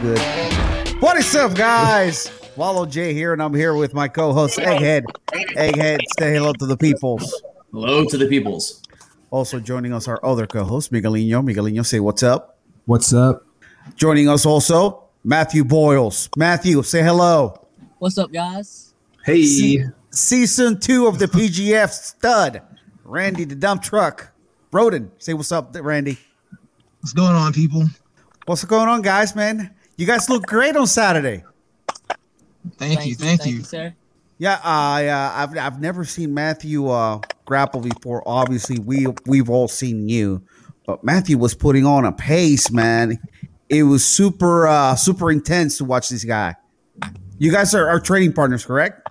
good. What is up, guys? Wallow J here, and I'm here with my co-host Egghead. Egghead, say hello to the peoples. Hello to the peoples. Also joining us, our other co-host Miguelino. Miguelino, say what's up. What's up? Joining us also Matthew Boyles. Matthew, say hello. What's up, guys? Hey. Se- season two of the PGF stud, Randy the dump truck. Roden, say what's up, Randy. What's going on, people? What's going on, guys? Man, you guys look great on Saturday. Thank, you, thank, you. sir. Yeah, I uh, I've I've never seen Matthew uh, grapple before. Obviously, we we've all seen you, but Matthew was putting on a pace, man. It was super uh, super intense to watch this guy. You guys are, are training partners, correct?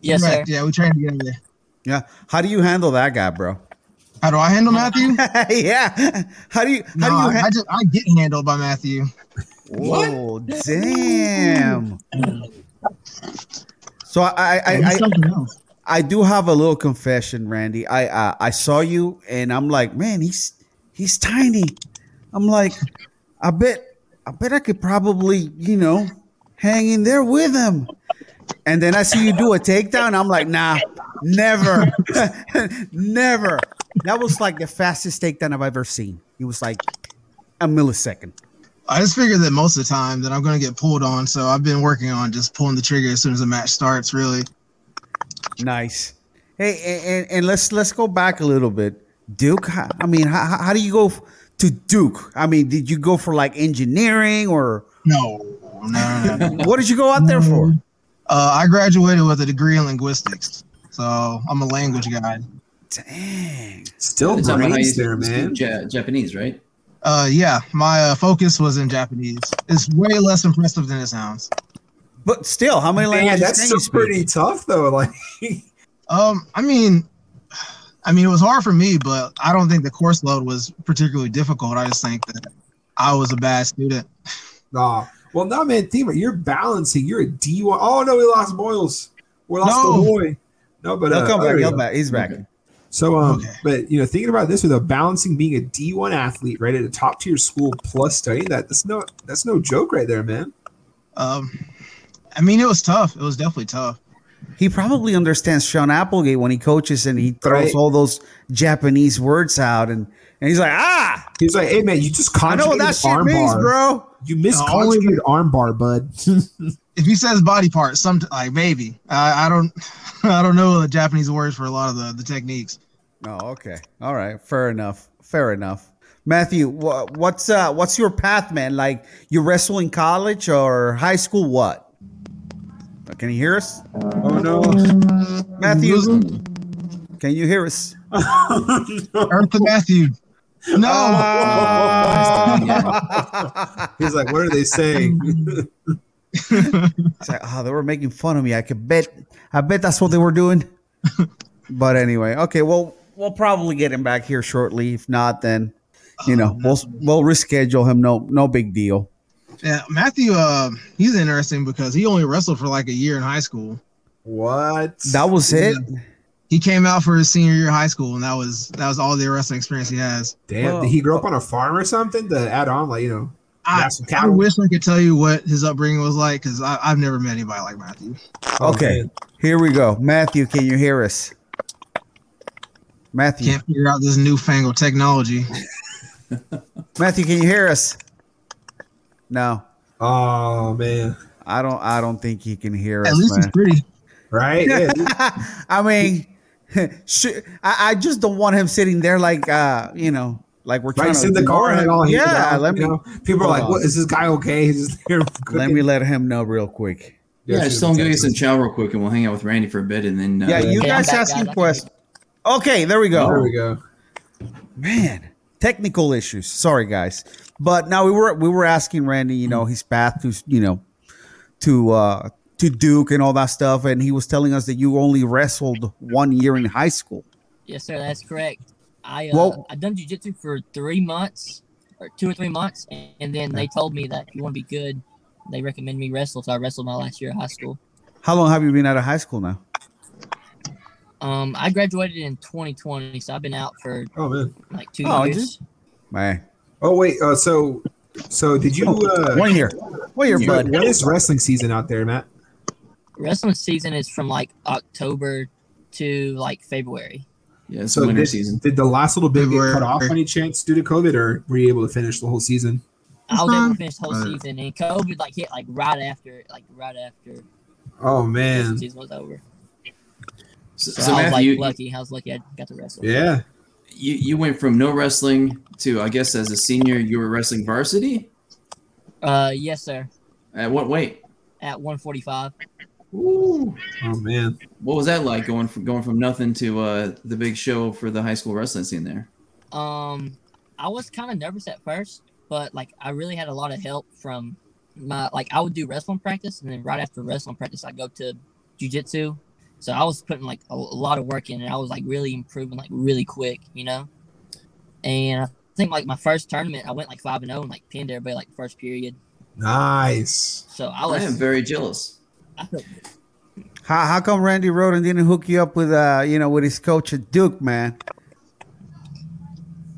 Yes, sir. Yeah, we train together. Yeah. How do you handle that guy, bro? How do I handle Matthew? yeah. How do you how no, do you? Ha- I just I get handled by Matthew. Oh damn! So I I, I, I. I do have a little confession, Randy. I uh, I saw you and I'm like, man, he's he's tiny. I'm like, I bet I bet I could probably, you know, hang in there with him. And then I see you do a takedown. I'm like, nah, never, never. That was like the fastest takedown I've ever seen. It was like a millisecond. I just figured that most of the time that I'm going to get pulled on, so I've been working on just pulling the trigger as soon as the match starts. Really, Nice. Hey, and, and, and let's let's go back a little bit. Duke, I mean, how, how do you go to Duke? I mean, did you go for like engineering or no, no, no, no. what did you go out there for? Uh, I graduated with a degree in linguistics, so I'm a language guy. Dang. Still It's about how you brains there, man. Ja- Japanese, right? Uh, yeah, my uh, focus was in Japanese. It's way less impressive than it sounds. But still, how many Man, languages that's still you speak? pretty tough though. Like, Um, I mean, I mean, it was hard for me, but I don't think the course load was particularly difficult. I just think that I was a bad student. nah. Well, no, man. Think about it. You're balancing. You're a D one. Oh no, we lost Boyles. We lost No. the boy. No, but He'll uh, come oh, back. there He'll back. He's back. Okay. So, um, Okay. but you know, thinking about this with a balancing being a D one athlete, right at a top tier school, plus studying that, that's no, that's no joke, right there, man. Um, I mean, it was tough. It was definitely tough. He probably understands Sean Applegate when he coaches and he throws Right. all those Japanese words out and, and he's like, ah, He's like, "Hey, man, you just I know what conjugated that shit arm means, bar. bro. You only- misconjugated arm bar, bud." If he says body part, some like maybe I, I don't, I don't know the Japanese words for a lot of the the techniques. Oh, okay. All right. Fair enough. Fair enough. Matthew, wha- what's uh what's your path, man? Like you wrestle in college or high school? What? Uh, Can you hear us, oh no! Matthew? Can you hear us? Earth to Matthew. No, Ah. He's like, "What are they saying?" It's like, oh, they were making fun of me. I could bet. I bet that's what they were doing. but anyway, okay. Well, we'll probably get him back here shortly. If not, then you know we'll we'll reschedule him. No, no big deal. yeah, Matthew. Uh, he's interesting because he only wrestled for like a year in high school. what? That was it. He came out for his senior year of high school, and that was that was all the wrestling experience he has. Damn. Oh. Did he grow up on a farm or something to add on, like you know? I, I wish I could tell you what his upbringing was like because I've never met anybody like Matthew. Okay, man. here we go. Matthew, can you hear us? Matthew, Can't figure out this newfangled technology. Matthew, can you hear us? No, Oh man. I don't. I don't think he can hear At us, least it's man. pretty. Right? Yeah. I mean, should, I, I just don't want him sitting there like, uh, you know, like we're trying Right, to in the car and all Yeah, out, let me you know? People are like, on. "What is this guy okay?" He's just here. let me let him know real quick. Yeah, shoot just tell him him go get some chow real quick, and we'll hang out with Randy for a bit, and then uh, Yeah, you guys back, asking guys. I can questions. Okay, there we go. There we go. Man, technical issues. Sorry, guys. But now we were we were asking Randy, you know, his path to you know to uh to Duke and all that stuff, and he was telling us that you only wrestled one year in high school. Yes, sir. That's correct. I uh, Well- I done jujitsu for three months, or two or three months, and, and then they told me that if you want to be good, they recommend me wrestle. So I wrestled my last year of high school. How long have you been out of high school now? Um, I graduated in 2020, so I've been out for Oh man. like two Oh, years. Man, Oh wait. Uh, so, so did you? Uh, one year. Well, your What- bud. what is wrestling season out there, Matt? Wrestling season is from like October to like February. Yeah, it's So winter did, season. did the last little bit get cut off any chance due to COVID, or were you able to finish the whole season? I was able to finish the whole Right. season, and COVID like hit like right after, like right after Oh man, season was over. So, So, so I was Matthew, like you, lucky. I was lucky I got to wrestle. yeah. you you went from no wrestling to I guess as a senior you were wrestling varsity. Uh, yes, sir. At what weight? At 145. Ooh. Oh man, What was that like going from going from nothing to uh, the big show for the high school wrestling scene there? Um, I was kind of nervous at first, but like I really had a lot of help from my like I would do wrestling practice, and then right after wrestling practice, I go to jujitsu. So I was putting like a, a lot of work in, and I was like really improving like really quick, you know. And I think like my first tournament, I went like five and zero and like pinned everybody like first period. nice. So I I was am very jealous. I How, how come Randy Roden didn't hook you up with uh you know with his coach at Duke, man?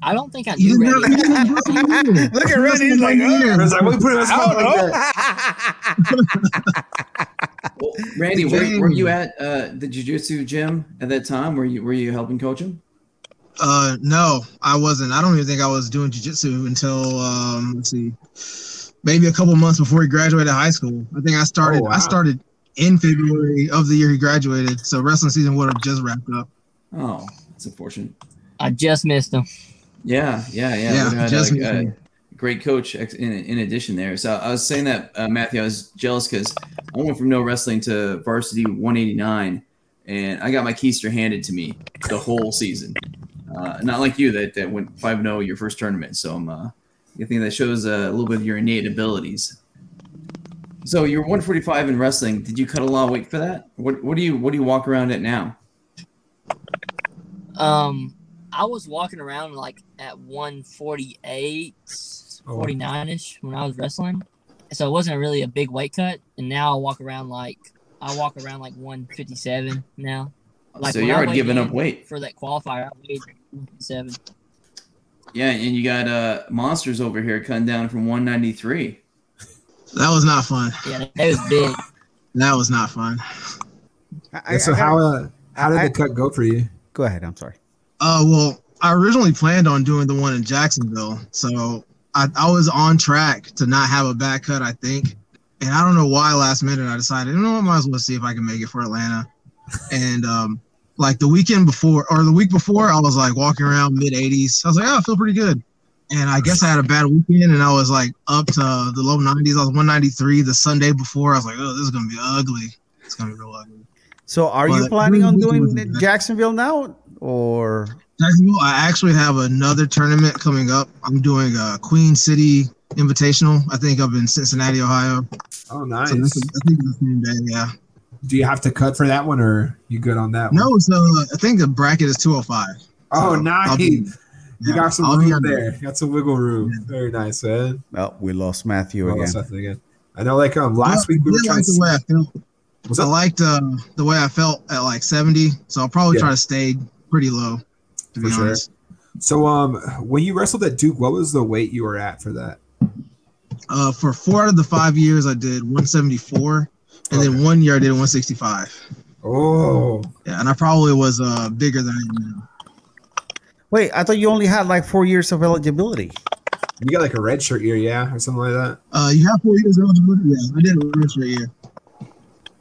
I don't think I You knew didn't Randy. have- you didn't Look at Randy, he's like, Yeah. I was like, we put him as I like that. Know. Well, Randy, were, were you at uh, the jiu-jitsu gym at that time? Were you were you helping coach him? Uh, no, I wasn't. I don't even think I was doing jujitsu until um, let's see, maybe a couple months before he graduated high school. I think I started. Oh, wow. I started in February of the year he graduated, so wrestling season would have just wrapped up. Oh, that's unfortunate. I just missed him. Yeah, yeah, yeah. Yeah, had just a, a missing. Great coach in, in addition there. So I was saying that uh, Matthew, I was jealous because I went from no wrestling to varsity 189, and I got my keister handed to me the whole season. Uh, not like you that, that went 5 0 your first tournament. So I'm, uh, I think that shows a little bit of your innate abilities. So you're 145 in wrestling. Did you cut a lot of weight for that? What what do you what do you walk around at now? Um, I was walking around like at 148, Oh. 49 ish when I was wrestling. So it wasn't really a big weight cut. And now I walk around like, I walk around like 157 now. Like so you're already giving up weight. For that qualifier, I weighed 157. Yeah, and you got uh monsters over here cutting down from 193. That was not fun. Yeah, that was big. That was not fun. I- Yeah, so I- how uh, how did I- the cut go for you? Go ahead. I'm sorry. Uh, well, I originally planned on doing the one in Jacksonville, so I, I was on track to not have a back cut, I think. And I don't know why last minute I decided, you know, I might as well see if I can make it for Atlanta. And um, like the weekend before or the week before, I was like walking around mid 80s. I was like, oh, I feel pretty good. And I guess I had a bad weekend, and I was like up to the low 90s. I was 193 the Sunday before. I was like, oh, this is gonna be ugly. It's gonna be real ugly. So, are you But- planning on doing Jacksonville now, or I actually have another tournament coming up. I'm doing a Queen City Invitational. I think up in Cincinnati, Ohio. Oh, So nice. that's, I think it's the same day. Yeah. Do you have to cut for that one, or you good on that? one? No, so I think the bracket is 205. Oh, So nice. Be- You yeah, got some I'll room on there. You got some wiggle room. Very nice, man. oh, we lost Matthew Well, again? that's again. I know, like um, last But week we I were did trying like to. the way I felt. I liked uh, the way I felt at like 70. So I'll probably Yeah. try to stay pretty low. To be sure. honest. so? Um, when you wrestled at Duke, what was the weight you were at for that? Uh, for four out of the five years, I did 174, and then one year I did 165. Oh, Yeah, and I probably was uh bigger than I am now. Wait, I thought you only had like four years of eligibility. you got like a red shirt year, yeah, or something like that. Uh, you have four years of eligibility. Yeah, I did a redshirt year.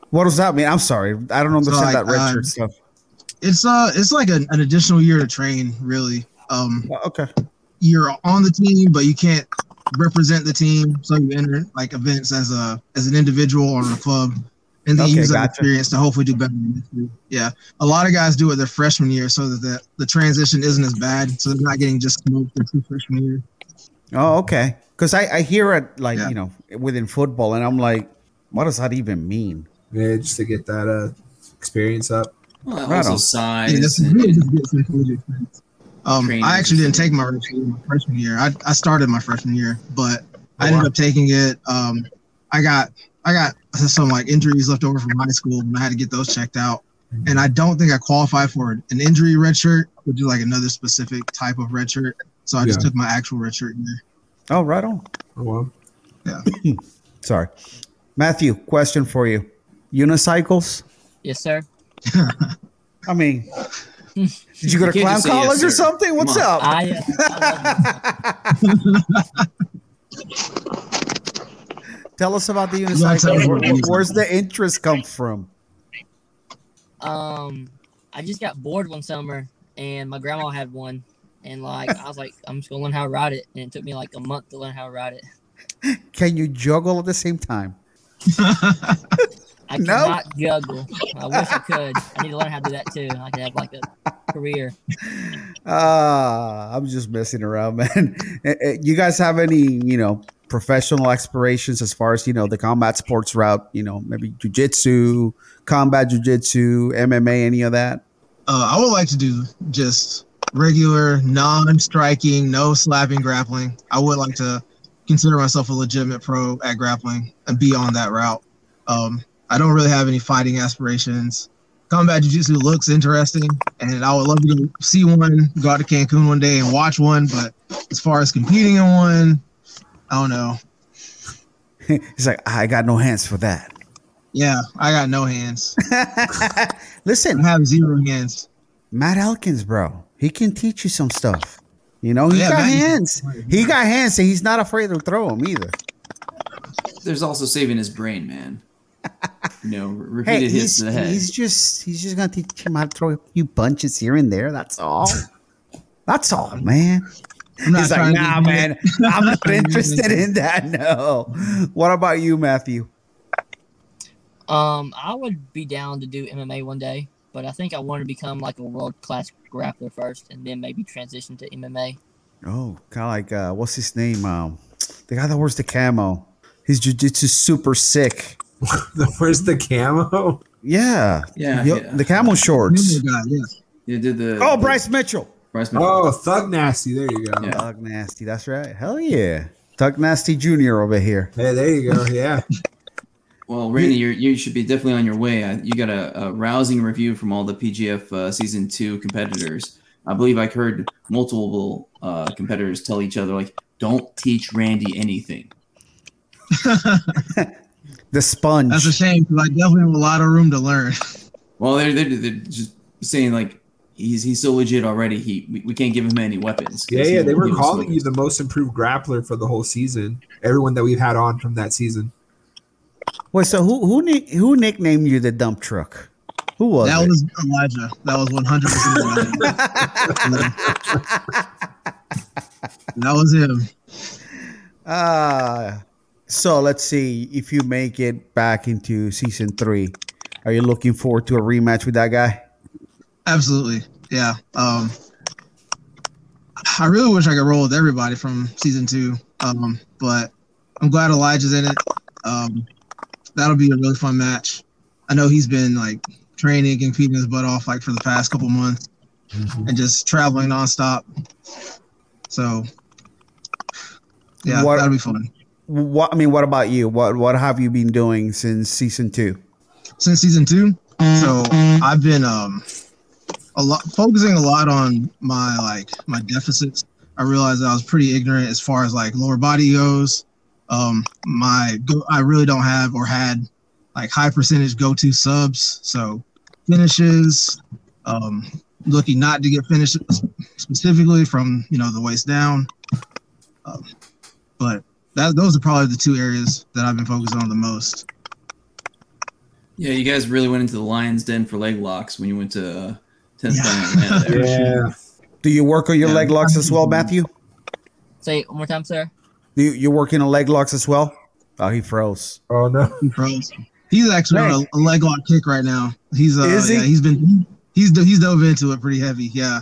What does that mean? I'm sorry, I don't understand like, that red uh, shirt stuff. It's uh, it's like an, an additional year to train. Really, um, Okay, you're on the team, but you can't represent the team, so you enter like events as a as an individual or a club, and then Okay, use that gotcha. experience to hopefully do better. in the year. Yeah, a lot of guys do it their freshman year, so that the, the transition isn't as bad, so they're not getting just smoked their true freshman year. oh okay. Because I, I hear it like Yeah. you know within football, and I'm like, what does that even mean? Yeah, just to get that uh experience up. Well, Right also on. size. Yeah, that's really just get some collegiate experience. Um, I actually didn't take my redshirt my freshman year. I, I started my freshman year, but I Oh, ended wow. up taking it. Um, I got I got some like injuries left over from high school, and I had to get those checked out. And I don't think I qualified for an injury red shirt, which is like another specific type of red shirt. So I just Yeah. took my actual red shirt year. Oh, right on. Oh well. Sorry, Matthew. Question for you: Unicycles? Yes, sir. I mean, did you go to You clown can't just say yes, college or something? What's Come up? I, uh, I Tell us about the unicycle. Where- what it is. where's the interest come from? Um, I just got bored one summer, and my grandma had one, and like I was like, I'm just gonna learn how to ride it, and it took me like a month to learn how to ride it. Can you juggle at the same time? I No. cannot juggle. I wish I could. I need to learn how to do that too. I could have like a career. Ah, I'm just messing around, man. Eh, eh, you guys have any, you know, professional aspirations as far as you know the combat sports route? You know, maybe jujitsu, combat jujitsu, MMA, any of that? Uh, I would like to do just regular, non-striking, no slapping grappling. I would like to consider myself a legitimate pro at grappling and be on that route. Um, I don't really have any fighting aspirations. Combat jiu-jitsu looks interesting, and I would love to see one, go out to Cancun one day and watch one. But as far as competing in one, I don't know. He's like, I got no hands for that. Yeah, I got no hands. Listen, I have zero hands. Matt Elkins, bro, he can teach you some stuff. You know, he Yeah, got Matt- hands. He got hands, and he's not afraid to throw them either. There's also saving his brain, man. You know, re- Hey, hits he's, to the head. he's just he's just gonna teach him how to throw a few punches here and there. That's all. That's all, man. I'm not He's like, trying to nah, man, I'm not interested in that. No. What about you, Matthew? Um, I would be down to do MMA one day, but I think I want to become like a world class grappler first, and then maybe transition to MMA. Oh, kind of like uh, what's his name? Um, the guy that wears the camo. His jujitsu super sick. Where's the camo? Yeah, Yeah, Yo- yeah. the camo shorts. New guy, yes. You did the Oh, the- Bryce Mitchell. Bryce Mitchell. Oh, Thug Nasty. There you go. Yeah. Thug Nasty. That's right. Hell yeah. Thug Nasty Jr. over here. Hey, there you go. Yeah. Well, Randy, you're, you should be definitely on your way. You got a, a rousing review from all the PGF uh, season two competitors. I believe I heard multiple uh, competitors tell each other like, "Don't teach Randy anything." The sponge. That's a shame because I definitely have a lot of room to learn. Well, they're, they're, they're just saying like he's he's so legit already. He we, we can't give him any weapons. Yeah, yeah. They were calling you the most improved grappler for the whole season. Everyone that we've had on from that season. Wait, so who who nick, who nicknamed you the dump truck? Who was that it? was Elijah. That was 100 percent That was him. Uh so let's see if you make it back into season three. Are you looking forward to a rematch with that guy? Absolutely. Yeah. Um, I really wish I could roll with everybody from season two. Um, but I'm glad Elijah's in it. Um, that'll be a really fun match. I know he's been like training and feeding his butt off like for the past couple months and just traveling nonstop. So yeah, What- that'll be fun. What I mean, what about you? What what have you been doing since season two? since season two. So I've been um a lot focusing a lot on my like my deficits. I realized I was pretty ignorant as far as like lower body goes. Um my go I really don't have or had like high percentage go to subs. So finishes, um looking not to get finished specifically from you know the waist down. Um, but that those are probably the two areas that I've been focusing on the most. Yeah, you guys really went into the lion's den for leg locks when you went to uh, 10th Yeah. Planet Atlanta there. Yeah. Do you work on your Yeah. leg locks as well, Matthew? Say one more time, sir. Do you, you working on leg locks as well? Oh, he froze. Oh no. He froze. He's actually on a, a leg lock kick right now. He's uh, Is he? yeah, he's been he's he's dove into it pretty heavy. Yeah,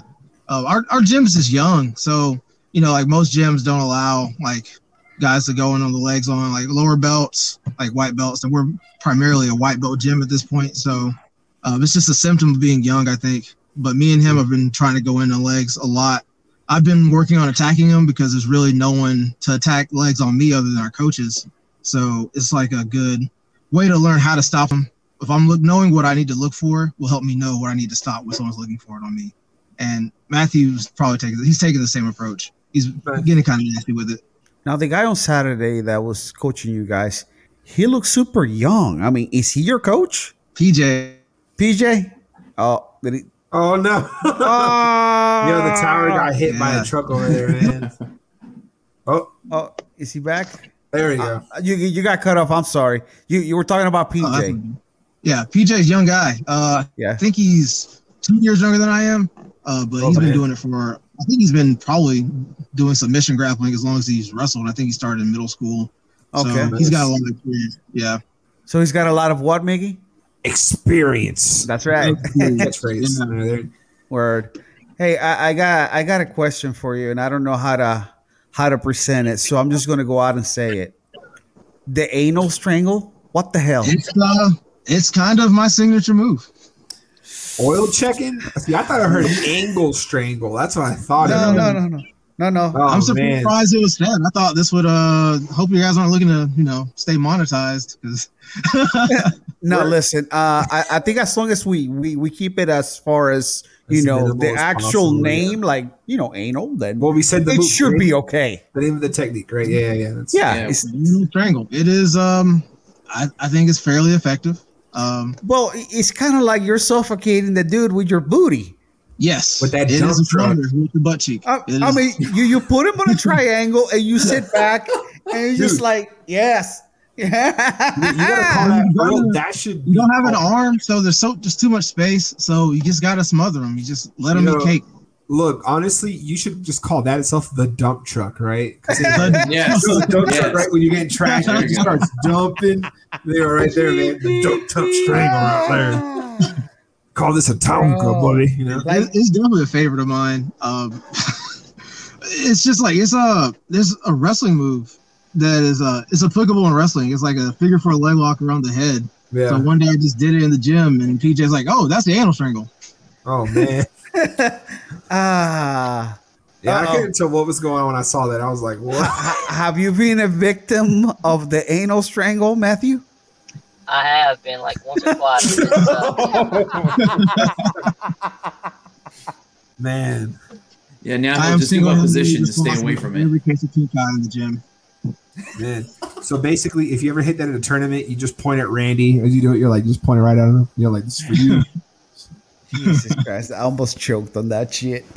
uh, our our gym is just young, so you know, like most gyms don't allow like guys to go in on the legs on like lower belts, like white belts, and we're primarily a white belt gym at this point. So um, it's just a symptom of being young, I think. But me and him have been trying to go in on legs a lot. I've been working on attacking him because there's really no one to attack legs on me other than our coaches. So it's like a good way to learn how to stop him. If I'm look, knowing what I need to look for, will help me know what I need to stop when someone's looking for it on me. And Matthew's probably taking he's taking the same approach. He's getting kind of nasty with it. Now, the guy on Saturday that was coaching you guys, he looks super young. I mean, is he your coach, PJ. PJ? Oh, did he? Oh no! Oh, Yo, the tower got hit by a truck over there, man. Oh, Oh, is he back? there we go. Uh, you you got cut off. I'm sorry. You you were talking about PJ. that's- yeah, PJ's young guy. Uh, yeah. I think he's two years younger than I am. Uh, but Oh, he's been doing it for. I think he's been probably doing submission grappling as long as he's wrestled. I think he started in middle school. So Okay. he's got a lot of experience. Yeah. So he's got a lot of what, Miggy? Experience. That's right. That's right. Word. Hey, I, I got I got a question for you, and I don't know how to how to present it, so I'm just gonna go out and say it. The anal strangle. What the hell? It's uh, it's kind of my signature move. Oil checking? See, I thought I heard angle strangle. That's what I thought. No, no, no, no, no, no. Oh, I'm man. surprised it was said. I thought this would uh hope you guys aren't looking to, you know, stay monetized because No, listen. Uh, I, I think as long as we, we we keep it as far as you As know the actual possible, name, like you know, anal, then Well, we said the it move, should right? be okay. the name of the technique, right? Yeah, yeah, yeah. That's, Yeah. Yeah. it's- strangle. It is um I, I think it's fairly effective. Um well, it's kind of like you're suffocating the dude with your booty. yes, With that it dump is a truck. with the butt cheek. I, I mean, you you put him on a triangle and you sit back and you're just like, yes, You, you gotta call that real. That should. you don't have an arm, so there's so just too much space. So you just gotta smother him. You just let him You eat cake. Look, honestly, you should just call that itself the dump truck, right? 'Cause it- But- Yes. the dump Yes. truck, right? When you're getting trash, There it you just starts dumping. They There, right there, man. The dump truck strangle right there. Call this a town club, buddy. You know. It's definitely a favorite of mine. Um, it's just like it's a there's a wrestling move that is uh it's applicable in wrestling. It's like a figure four leg lock around the head. Yeah. So one day I just did it in the gym, and PJ's like, "Oh, that's the anal strangle." Oh man. Ah, Yeah, I Uh-oh. couldn't tell what was going on when I saw that. I was like, what? Have you been a victim of the anal strangle, Matthew? I have been like once or twice. Man. Yeah, now I he'll am just think about single-handedly position to stay away from it. Every case of pink eye in the gym. Man. So basically, if you ever hit that in a tournament, you just point at Randy as you do it. You're like, just point it right at him. You're like, this is for you. Jesus Christ, I almost choked on that shit.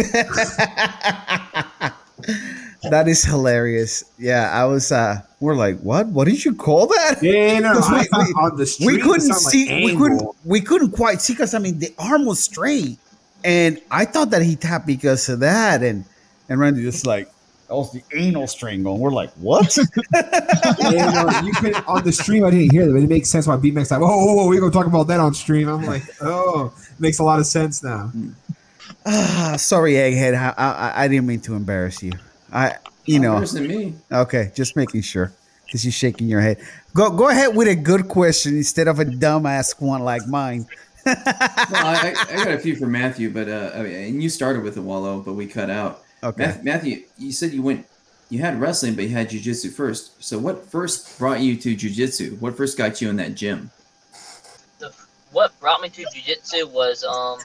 that is hilarious. Yeah, I was uh we're like, what? What did you call that? yeah, no, we- we- on the street, we couldn't sounded like see we couldn't we couldn't quite see because I mean the arm was straight. And I thought that he tapped because of that. And and Randy just like that was the anal strangle. And we're like, what? yeah, you could on the stream. I didn't hear that, but it makes sense why B Max like, oh, we're gonna talk about that on stream. I'm like, oh, makes a lot of sense now. ah, sorry, Egghead. I, I I didn't mean to embarrass you. I you know Worse than me. Okay, just making sure because you're shaking your head. Go go ahead with a good question instead of a dumbass one like mine. Well, I, I I got a few for Matthew, but uh, I mean, and you started with the Wallow, but we cut out. Okay. Math- Matthew, you said you went, you had wrestling, but you had jujitsu first. So what first brought you to jujitsu? What first got you in that gym? The, what brought me to jujitsu was um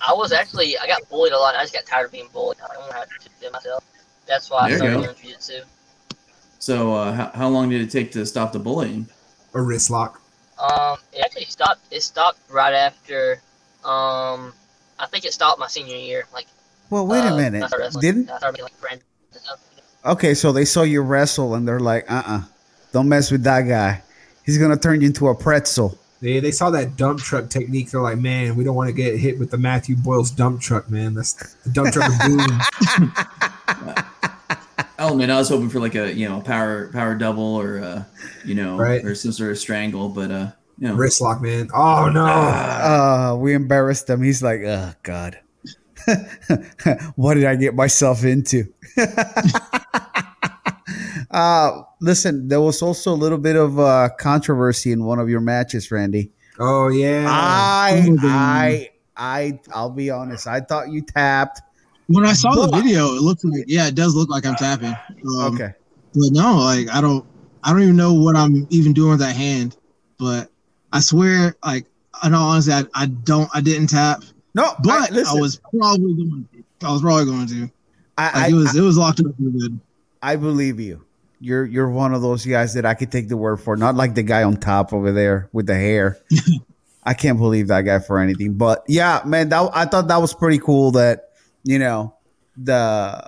I was actually I got bullied a lot. I just got tired of being bullied. I don't have to do myself. That's why I There you started go. doing jujitsu. So uh, how, how long did it take to stop the bullying? A wrist lock. Um, it actually stopped. It stopped right after. Um, I think it stopped my senior year. Like, Well, wait uh, a when I minute. Didn't I started making, like friends and stuff. okay? So they saw you wrestle and they're like, uh, uh-uh, uh, do not mess with that guy. He's gonna turn you into a pretzel. They they saw that dump truck technique. They're like, man, we don't want to get hit with the Matthew Boyle's dump truck, man. That's the dump truck of boom. Oh man, I was hoping for like a you know power power double or uh, you know Right. or some sort of strangle, but uh, you know, wrist lock, man. Oh no. Uh, we embarrassed him. He's like, oh god, what did I get myself into? Uh, listen, there was also a little bit of uh, controversy in one of your matches, Randy. Oh yeah. I, Oh, I, I, I'll be honest. I thought you tapped. When I saw the video, it looked like yeah, it does look like I'm tapping. Um, Okay. But no, like I don't, I don't even know what I'm even doing with that hand. But I swear, like in all honesty, I, I don't, I didn't tap. No, But I, I, was probably going. To. I was probably going to. Like I, it was, I, it was locked up pretty good. I believe you. You're you're one of those guys that I could take the word for. Not like the guy on top over there with the hair. I can't believe that guy for anything. But yeah, man, that I thought that was pretty cool. That you know the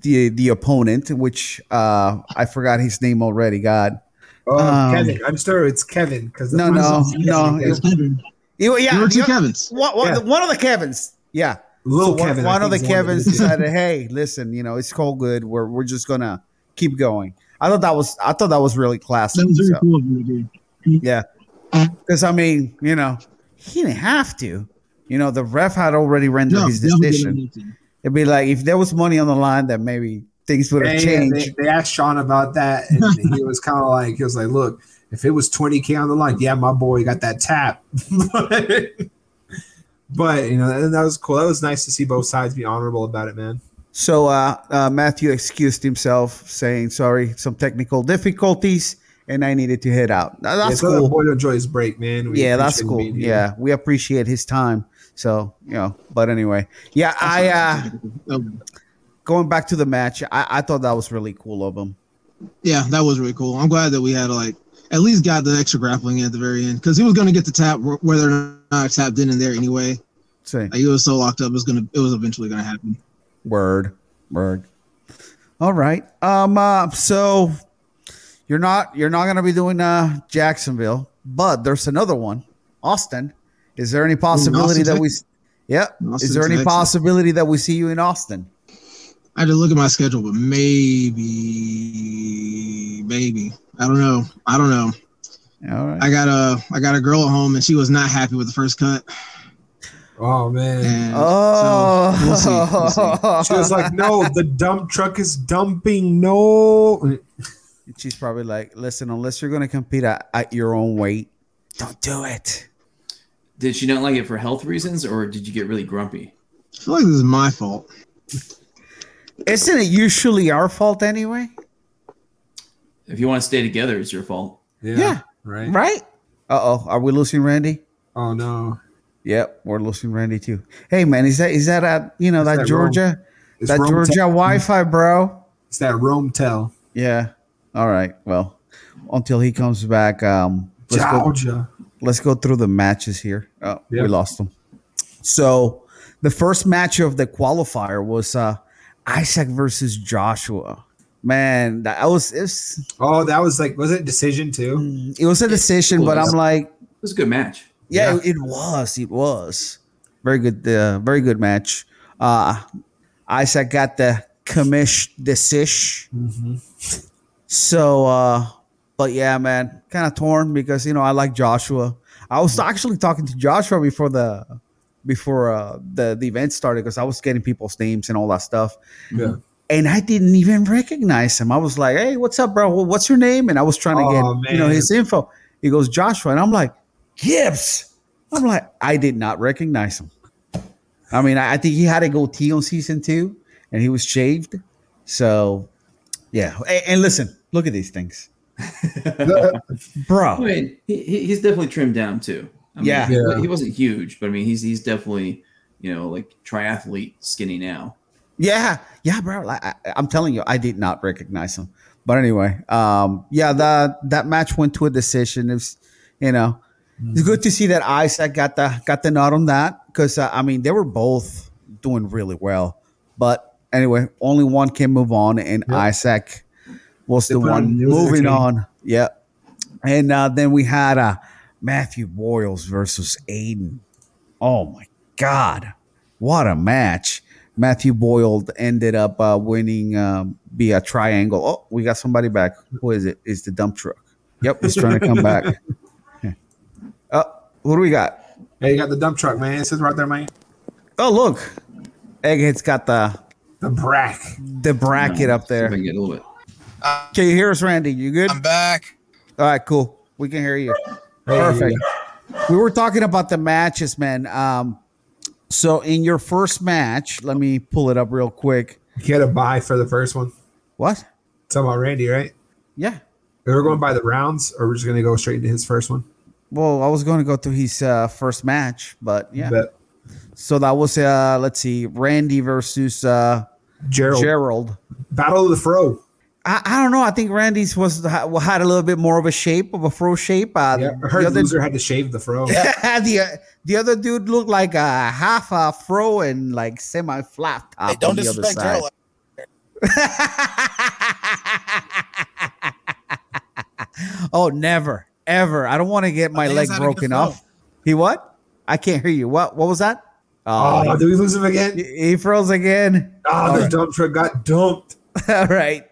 the the opponent, which uh I forgot his name already. God, Oh, Um, Kevin. I'm sure it's Kevin because no, no, no. It's it- Kevin. it- yeah, There were two the- Kevins. One, one, Yeah. one of the Kevins. Yeah. Little So one- Kevin. I One, of the think is one Kevins it is. decided, "Hey, listen, you know, it's all good. We're we're just gonna keep going." I thought that was I thought that was really classy. That was very So, cool of you to. Yeah, because I mean, you know, he didn't have to. You know, the ref had already rendered No, his decision. didn't need to. It'd be like if there was money on the line, that maybe things would have They, changed. they, they asked Sean about that, and he was kind of like, he was like, "Look, if it was 20k on the line, yeah, my boy got that tap." but, but, you know, and that was cool. That was nice to see both sides be honorable about it, man. So uh, uh, Matthew excused himself, saying, "Sorry, some technical difficulties, and I needed to head out." Now, yeah, That's so that cool. boy enjoy his break, man. We yeah, that's cool. Yeah, we appreciate his time. So you know, but anyway, yeah, I uh, going back to the match, I, I thought that was really cool of him. yeah, that was really cool. I'm glad that we had like at least got the extra grappling at the very end because he was going to get the tap whether or not it tapped in in there anyway. Say Like, he was so locked up, it was gonna, it was eventually gonna happen. Word, word. All right. Um. Uh, so you're not you're not gonna be doing uh Jacksonville, but there's another one, Austin. Is there any possibility Austin, that we? Yeah. Is there any Texas. possibility that we see you in Austin? I had to look at my schedule, but maybe, maybe I don't know. I don't know. All right. I got a, I got a girl at home, and she was not happy with the first cut. Oh man. And Oh, so we'll see, we'll see. She was like, "No, the dump truck is dumping." No, She's probably like, listen, unless you're going to compete at, at your own weight, don't do it. Did she not like it for health reasons, or did you get really grumpy? I feel like this is my fault. Isn't it usually our fault anyway? If you want to stay together, it's your fault. Yeah. right. Right? Uh oh. Are we losing Randy? Oh no, Yep, we're losing Randy too. Hey man, is that is that at you know Is that, that Georgia it's that Rome Georgia Tel- Wi-Fi, bro? It's that Rome tell. Yeah. All right. Well, until he comes back, um, let's go. Georgia. let's go through the matches here. Oh, Yeah. we lost them. So the first match of the qualifier was uh Isaac versus Joshua. Man, that was it was, Oh, that was like, was it decision too? it was a decision, but I'm like, It was a good match. Yeah, Yeah. It, it was, it was very good, uh, very good match. Uh Isaac got the commish decision. So, uh, but yeah, man, kind of torn because you know I like Joshua. I was actually talking to Joshua before the before uh, the the event started because I was getting people's names and all that stuff, Yeah. and I didn't even recognize him. I was like, "Hey, what's up, bro? What's your name?" And I was trying to Oh, get you know his info. He goes Joshua, and I'm like Gibbs. I'm like I did not recognize him. I mean, I, I think he had a goatee on season two, and he was shaved. So, yeah. And, and listen, look at these things, Bro. I bro. mean, he, he- he's definitely trimmed down too. I mean, Yeah. he, Yeah. he wasn't huge, but I mean, he's he's definitely you know like triathlete skinny now. Yeah, yeah, bro. I, I'm telling you, I did not recognize him. But anyway, um, yeah, that that match went to a decision. It was, you know, it's good to see that Isaac got the got the nod on that because uh, I mean they were both doing really well. But anyway, only one can move on, and Yep. Isaac was They the one moving on. Yeah, and uh, then we had uh, Matthew Boyles versus Aiden. Oh my God, what a match! Matthew Boyle ended up uh, winning um, via triangle. Oh, we got somebody back. Who is it? It's the dump truck. Yep, he's trying to come back. Oh, who do we got? Hey, you got the dump truck, man. It says right there, man. Oh, look, Egghead's got the The brack. the bracket up See if I there. can get a little bit. Can you hear us, Randy? You good? I'm back. All right, cool. We can hear you. Hey, Perfect. We were talking about the matches, man. Um, so in your first match, let me pull it up real quick. You had a buy for the first one. What? Talking about Randy, right? Yeah. We're going by the rounds, or we're just gonna go straight into his first one. Well, I was going to go through his uh, first match, but yeah. But So that was uh let's see, Randy versus uh Gerald, Gerald. Battle of the Fro. I, I don't know. I think Randy's was had a little bit more of a shape of a fro shape. Uh, Yeah, I heard the other, loser had to shave the fro. the the other dude looked like a half a fro and like semi flat top Hey, don't on the other disrespect side. Gerald. oh, never, ever. I don't want to get my leg it's how to get broken off. He what? I can't hear you. What? What was that? Oh, Oh, did we lose him again? he, froze again. Oh, the dump truck got dumped. All right,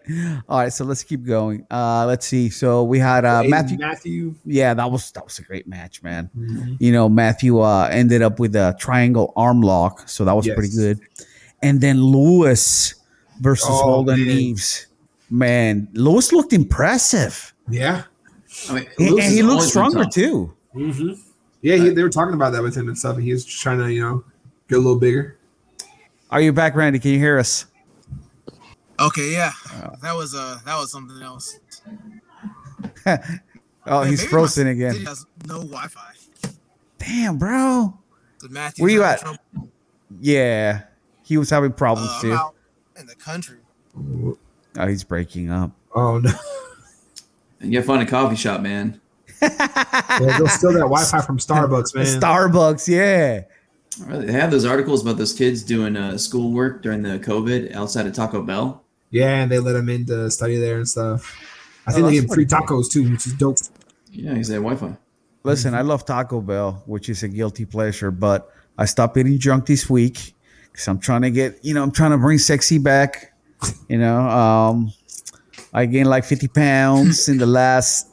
all right. So let's keep going. Uh, let's see. So we had uh, Matthew. Matthew. Yeah, that was that was a great match, man. Mhm. You know, Matthew uh, ended up with a triangle arm lock, so that was Yes. pretty good. And then Lewis versus Oh, Holden man. Neves. Man, Lewis looked impressive. Yeah. I mean, He, Lewis and he has looked always been stronger tough. too. hmm Yeah, he, they were talking about that with him and stuff. And he was just trying to, you know, get a little bigger. Are you back, Randy? Can you hear us? Okay, yeah, that was uh, that was something else. Oh, Man, he's frozen my again. city has no Wi-Fi. Damn, bro. Did Matthew Where you at? trouble? Yeah, he was having problems Uh, I'm too. out in the country. Oh, he's breaking up. Oh, no. You gotta find a coffee shop, man. Yeah, they'll steal that Wi Fi from Starbucks, man. Starbucks, yeah. They have those articles about those kids doing uh, schoolwork during the COVID outside of Taco Bell. yeah, and they let them in to study there and stuff. I Oh, think they that's give him free pretty tacos too, which is dope. Yeah, he's at Wi-Fi. Listen, I love Taco Bell, which is a guilty pleasure, but I stopped eating junk this week because I'm trying to get, you know, I'm trying to bring sexy back. You know, um, I gained like 50 pounds in the last,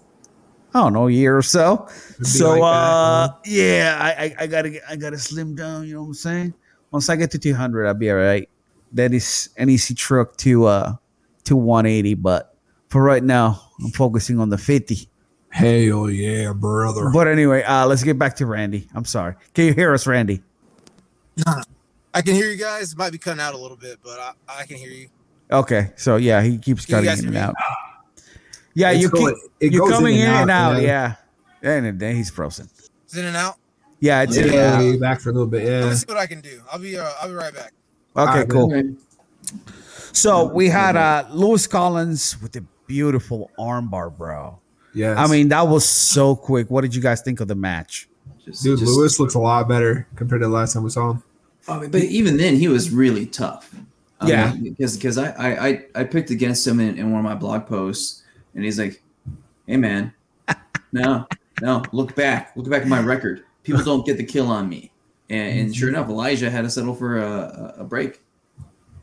I don't know, year or so. So, like that, uh, huh? yeah, I, I, I gotta, get, I gotta slim down. You know what I'm saying? Once I get to 200, I'll be all right. That is an easy truck to, uh, to 180, but for right now, I'm focusing on the 50. Hell yeah, brother. But anyway, uh, let's get back to Randy. I'm sorry. Can you hear us, Randy? I can hear you guys. Might be cutting out a little bit, but I, I can hear you. Okay, so yeah, he keeps cutting guys in and me? out. Yeah, It's you going- keep it you're goes coming in and out. Yeah, and then he's frozen. It's in and out. Yeah, it's Yeah, in and out. yeah, back for a little bit. Let Yeah. see what I can do. I'll be uh, I'll be right back. Okay, Alright, cool. Okay. So we had uh Lewis Collins with a beautiful armbar, bro. Yes. I mean, that was so quick. What did you guys think of the match? Just, dude, just- Lewis looks a lot better compared to the last time we saw him. I mean, but even then, he was really tough. I Yeah. mean, because because I, I I I picked against him in, in one of my blog posts, and he's like, "Hey man, no, no, look back, look back at my record. People don't get the kill on me." And, and sure enough, Elijah had to settle for a, a, a break.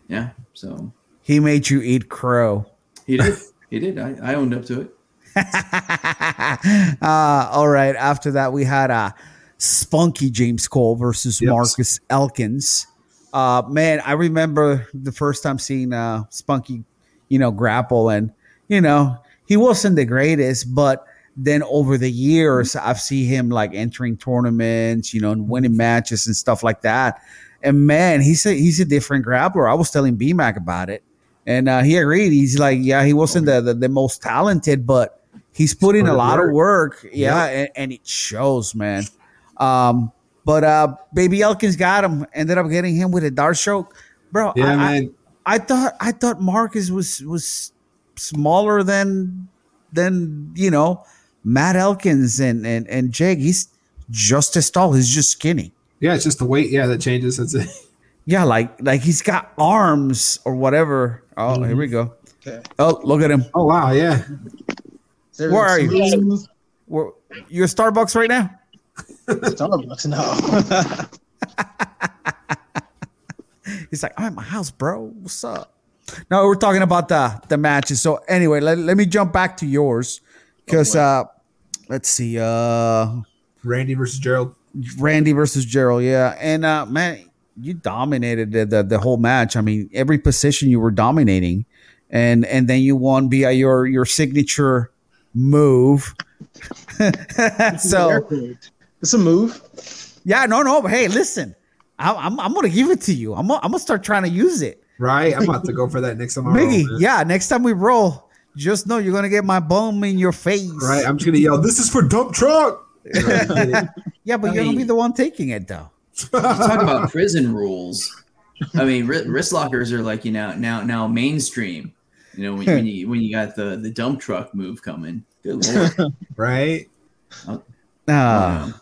Yeah, so He made you eat crow. he did. he did. I, I owned up to it. uh, all right. After that, we had uh, Spunky James Cole versus Yep. Marcus Elkins. Uh, man, I remember the first time seeing uh, Spunky, you know, grapple, and you know he wasn't the greatest, but then over the years, I've seen him like entering tournaments, you know, and winning matches and stuff like that. And man, he's a he's a different grappler. I was telling BMAC about it, and uh, he agreed. He's like, yeah, he wasn't the, the, the most talented, but he's put in a lot of work. work. Yeah, and, and it shows, man. Um, but uh, Baby Elkins got him. Ended up getting him with a darce choke, bro. Yeah, I, I, man. I thought I thought Marcus was was smaller than than you know Matt Elkins and and and Jake. He's just as tall. He's just skinny. Yeah, it's just the weight. Yeah, that changes. That's it. Yeah, like like he's got arms or whatever. Oh, here we go. Okay. Oh, look at him. Oh wow, yeah. Is Where are you? Where, you're Starbucks right now. Starbucks, no. He's like, I'm at my house, bro. What's up? No, we're talking about the the matches. So anyway, let, let me jump back to yours because uh, let's see, uh, Randy versus Gerald. Randy versus Gerald, yeah, and uh, man, you dominated the, the the whole match. I mean, every position you were dominating, and and then you won via your your signature move. so it's a move. yeah, no, no, but hey, listen, I, I'm I'm gonna give it to you. I'm gonna, I'm gonna start trying to use it. Right? I'm about to go for that next time. I roll, yeah, next time we roll, just know you're gonna get my bum in your face. Right? I'm just gonna yell, "This is for dump truck." Yeah, but I you're gonna be the one taking it though. Talk about prison rules. I mean, wrist lockers are like you know now now mainstream. You know, when, when you when you got the the dump truck move coming. Good lord. right? Ah, Um,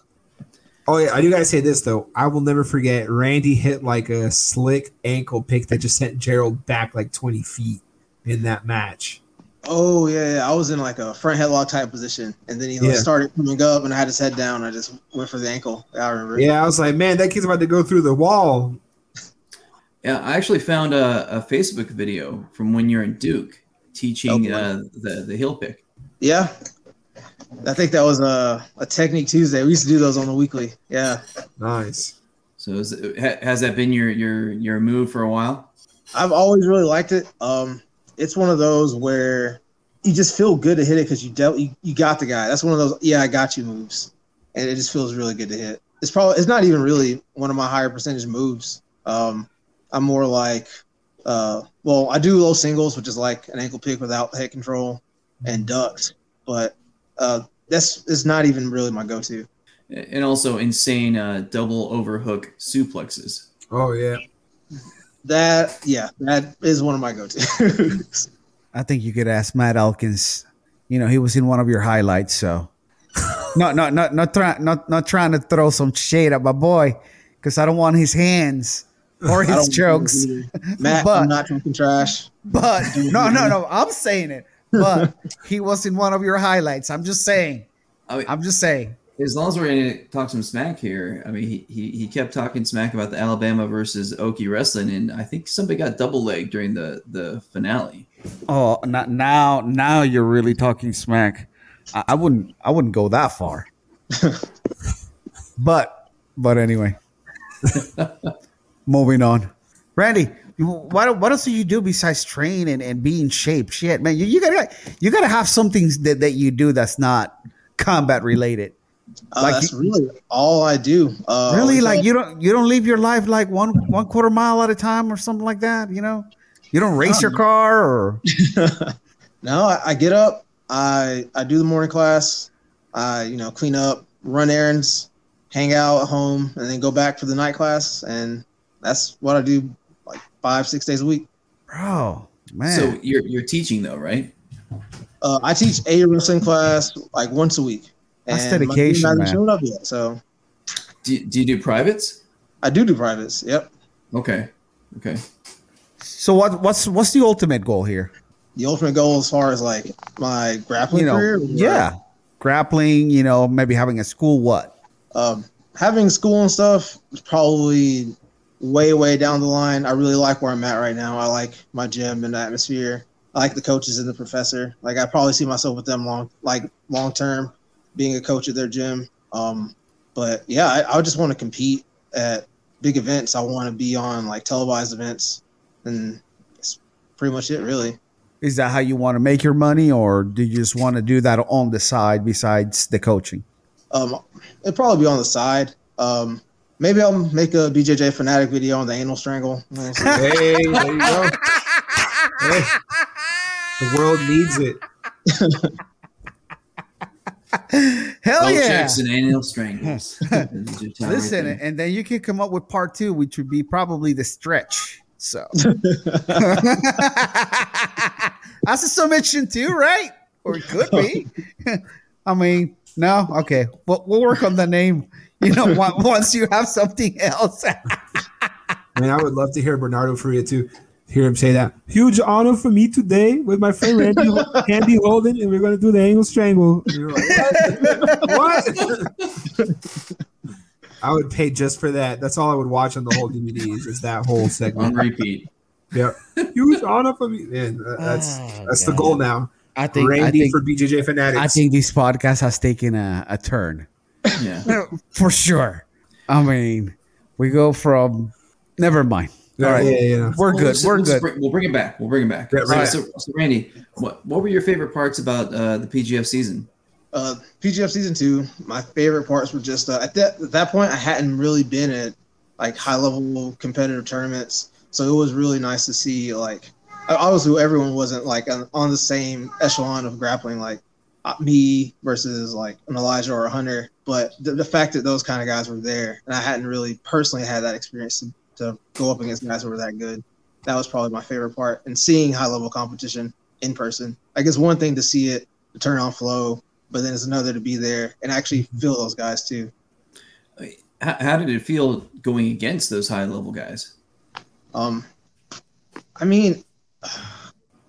Oh yeah, I do gotta say this though. I will never forget. Randy hit like a slick ankle pick that just sent Gerald back like twenty feet in that match. Oh yeah, yeah, I was in like a front headlock type position, and then he like, Yeah. started coming up, and I had his head down. I just went for the ankle. I remember. Yeah, I was like, man, that kid's about to go through the wall. yeah, I actually found a, a Facebook video from when you're in Duke teaching Oh, uh, the the heel pick. Yeah. I think that was a, a technique Tuesday. We used to do those on the weekly. Yeah. Nice. So is, has that been your your your move for a while? I've always really liked it. Um, it's one of those where you just feel good to hit it because you dealt you, you got the guy. That's one of those yeah I got you moves, and it just feels really good to hit. It's probably it's not even really one of my higher percentage moves. Um, I'm more like, uh, well I do low singles, which is like an ankle pick without head control and ducks, but uh, that's it's not even really my go-to. And also insane uh, double overhook suplexes. Oh yeah. That yeah, that is one of my go-to. I think you could ask Matt Elkins. You know, he was in one of your highlights, so not not not not trying not not trying to throw some shade at my boy because I don't want his hands or his jokes. either. Matt, But- I'm not talking trash. But no, no, no. I'm saying it. But he was in one of your highlights. I'm just saying. I mean, I'm just saying. as long as we're going to talk some smack here, I mean, he, he, he kept talking smack about the Alabama versus Okie wrestling, and I think somebody got double leg during the, the finale. Oh, not now. Now you're really talking smack. I, I wouldn't. I wouldn't go that far. but, but anyway, moving on. Randy, you- what what else do you do besides train and, and be in shape? Shit, man, you, you gotta you gotta have something that, that you do that's not combat related. Uh, Like that's you- really all I do. Uh, really, like you don't you don't leave your life like one one quarter mile at a time or something like that. You know, you don't race your car or no, I, I get up, I I do the morning class, I you know clean up, run errands, hang out at home, and then go back for the night class, and that's what I do five six days a week. bro, man. So you're, you're teaching, though, right? Uh, I teach a wrestling class like once a week. That's and dedication, hasn't man. shown up yet, so Do, do you do privates? I do do privates. Yep. Okay. Okay. So what what's what's the ultimate goal here? The ultimate goal as far as like my grappling You know, career, yeah, grappling. You know, maybe having a school. What? um, having school and stuff is probably way way down the line. I really like where I'm at right now. I like my gym and the atmosphere. I like the coaches and the professor. Like I probably see myself with them long like long term, being a coach at their gym. Um, but yeah, I, I just want to compete at big events. I want to be on like televised events, and it's pretty much it really. Is that how you want to make your money, or do you just want to do that on the side besides the coaching? Um, it'd probably be on the side. Um, maybe I'll make a BJJ fanatic video on the anal strangle. We'll. Hey, there you go. Hey, the world needs it. Hell yeah! checks and anal strangles. Listen, and then you can come up with part two, which would be probably the stretch. So that's a submission too, right? Or it could be. I mean, no, okay. We'll, we'll work on the name. You know, once you have something else. I mean, I would love to hear Bernardo Faria too. Hear him say that. Huge honor for me today with my friend Randy, Andy Holden, and we're going to do the angle strangle. Like, what? what? I would pay just for that. That's all I would watch on the whole DVDs is that whole segment. on segment. repeat. Yeah, huge honor for me. Man, uh, that's Oh, that's the goal now. I think, I think, for BJJ fanatics. I think this podcast has taken a, a turn. Yeah. For sure. I mean, we go from never mind. yeah, all right. yeah, yeah. We're Well, good. We're good. Bring, we'll bring it back. We'll bring it back. Yeah, So- right. so, so, Randy, what what were your favorite parts about uh, the PGF season? uh, PGF season two, my favorite parts were just uh, at that at that point I hadn't really been at like high level competitive tournaments, so it was really nice to see like obviously everyone wasn't like on, on the same echelon of grappling like uh, me versus like an Elijah or a Hunter, but the, the fact that those kind of guys were there and I hadn't really personally had that experience to, to go up against guys who were that good, that was probably my favorite part. And seeing high level competition in person. Like it's one thing to see it, to turn on flow, but then it's another to be there and actually feel those guys too. How, how did it feel going against those high level guys? Um, I mean,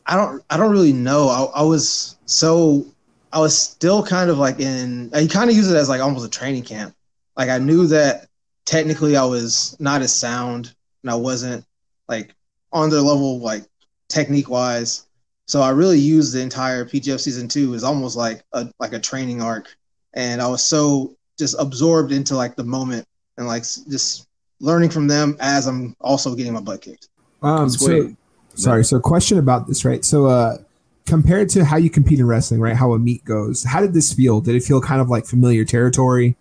I don't, I don't really know. I, I was so, I was still kind of like in. I kind of use it as like almost a training camp. Like I knew that technically I was not as sound and I wasn't like on their level, like technique wise. So I really used the entire PGF season two as almost like a like a training arc, and I was so just absorbed into like the moment and like just learning from them as I'm also getting my butt kicked. Um, so, sorry. So, question about this, right? So, uh, compared to how you compete in wrestling, right? How a meet goes, how did this feel? Did it feel kind of like familiar territory,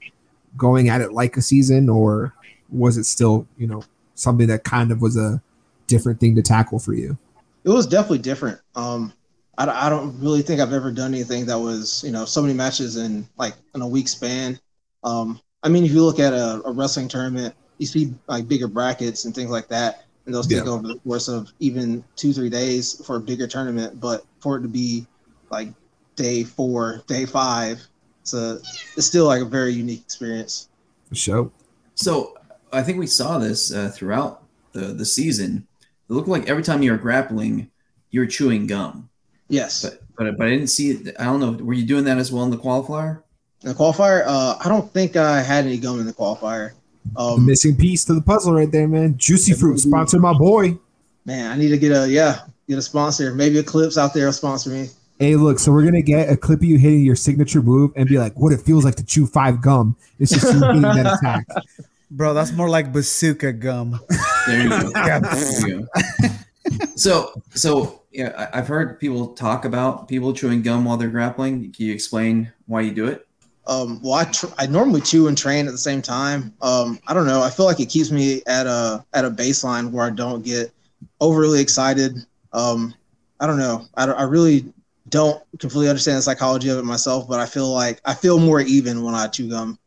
going at it like a season, or was it still, you know, something that kind of was a different thing to tackle for you? It was definitely different. Um, I, I don't really think I've ever done anything that was you know so many matches in like in a week span. Um, I mean, if you look at a, a wrestling tournament, you see like bigger brackets and things like that, and those take Yeah. over the course of even two three days for a bigger tournament. But for it to be like day four, day five, it's a it's still like a very unique experience. For sure. So I think we saw this uh, throughout the, the season. It looked like every time you were grappling, you were chewing gum. Yes, But but but I didn't see it. I don't know. Were you doing that as well in the qualifier? in the qualifier, uh, I don't think I had any gum in the qualifier. The Um, missing piece to the puzzle right there, man. Juicy Fruit sponsor my boy. man, I need to get a yeah, get a sponsor. Maybe Eclipse out there will sponsor me. Hey, look, so we're gonna get a clip of you hitting your signature move and be like, what it feels like to chew five gum. It's just you hitting that attack. Bro, that's more like bazooka gum. There you go. Yeah. There you go. So so yeah, I've heard people talk about people chewing gum while they're grappling. Can you explain why you do it? Um, well, I, tr- I normally chew and train at the same time. Um, I don't know. I feel like it keeps me at a at a baseline where I don't get overly excited. Um, I don't know. I, don't- I really don't completely understand the psychology of it myself, but I feel like I feel more even when I chew gum.